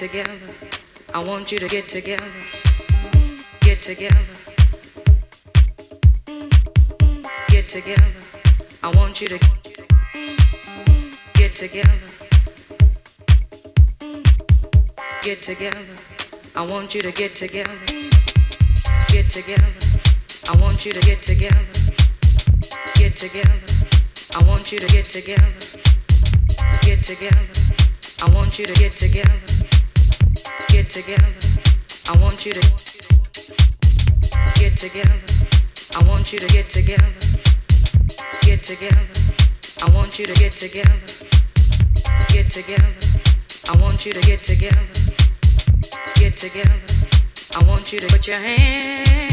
together. I want you to get together. Get together. Get together. I want you to get together. Get together. I want you to get together. Get together. I want you to get together. Get together. I want you to get together. Get together. I want you to get together. Get together. I want you to get together. I want you to get together. Get together. I want you to get together. Get together. I want you to get together. Get together. I want you to put your hands.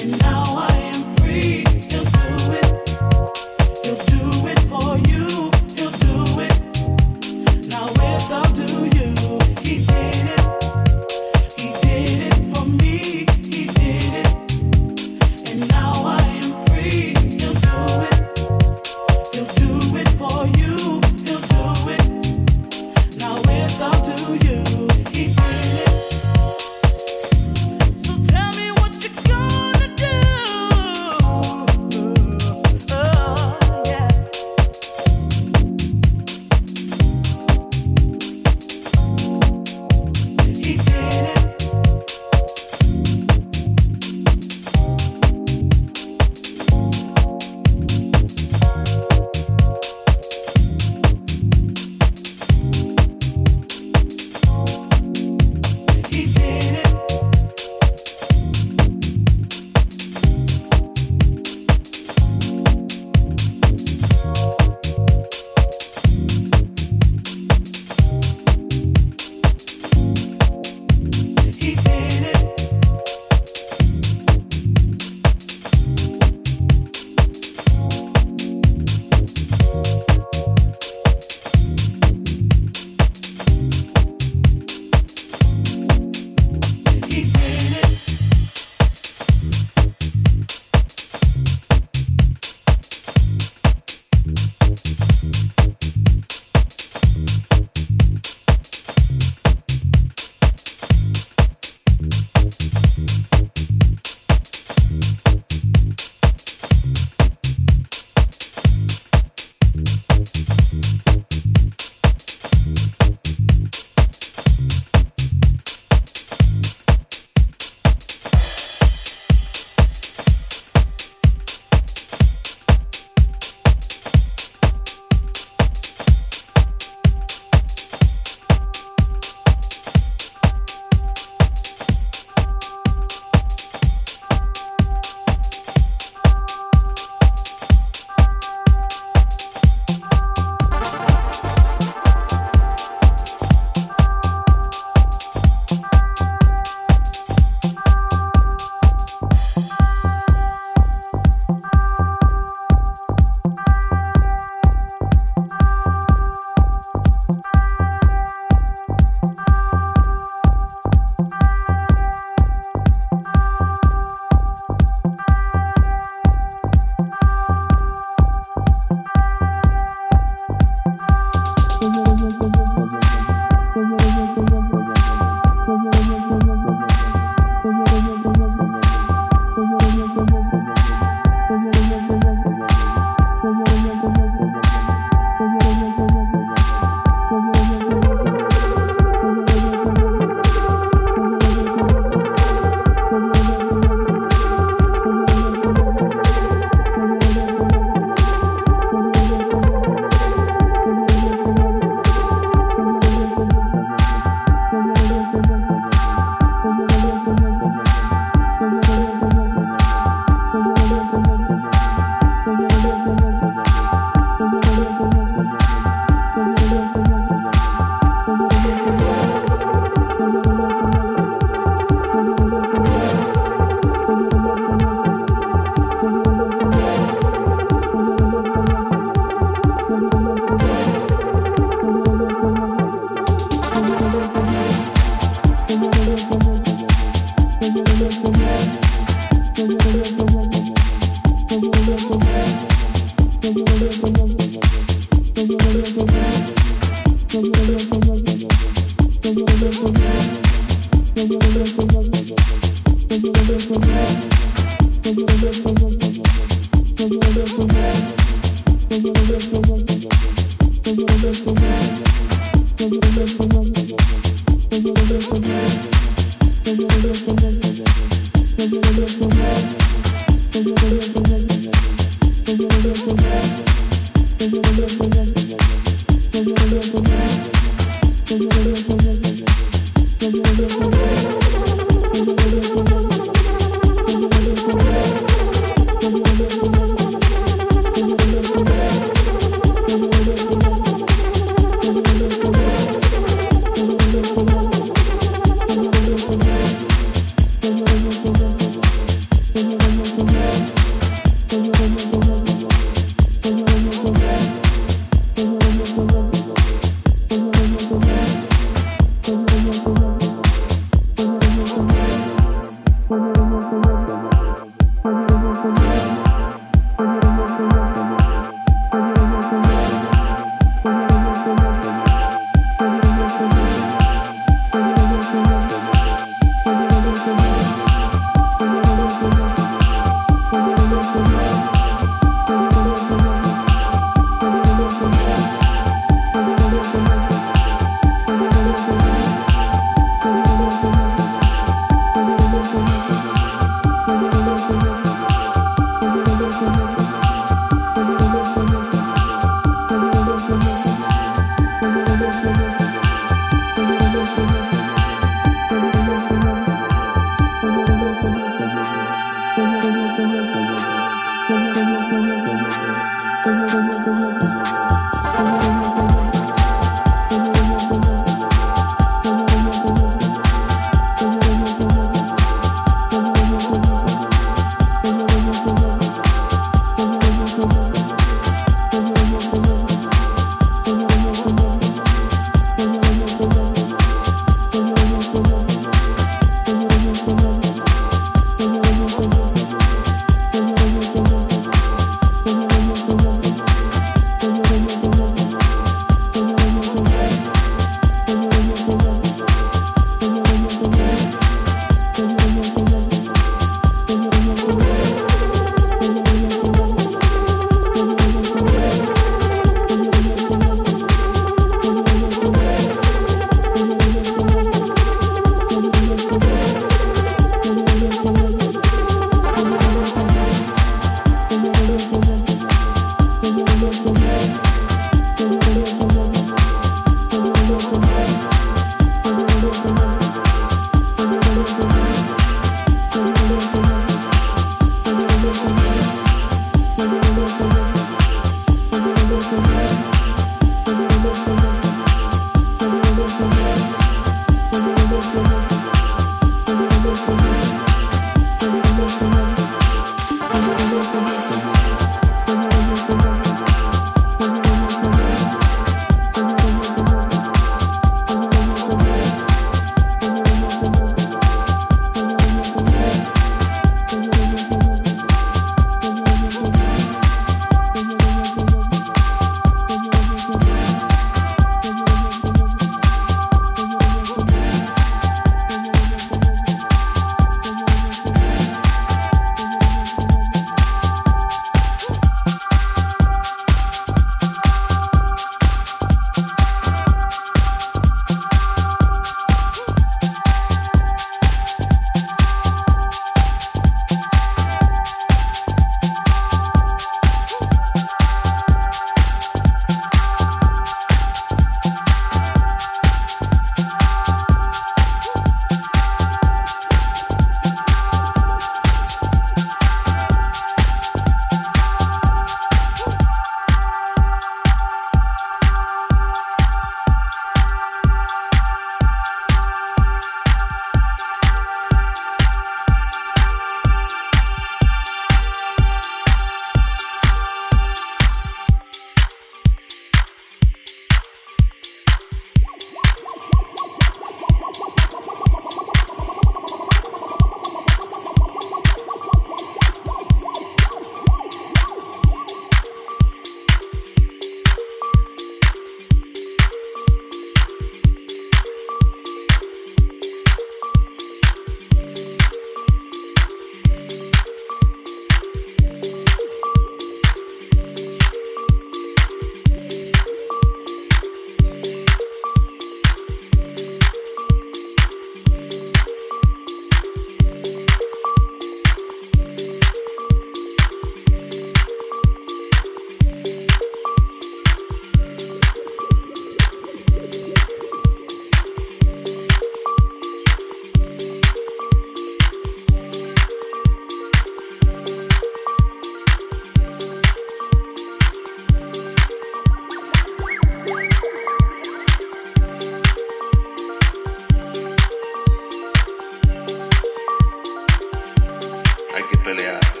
Que pelear.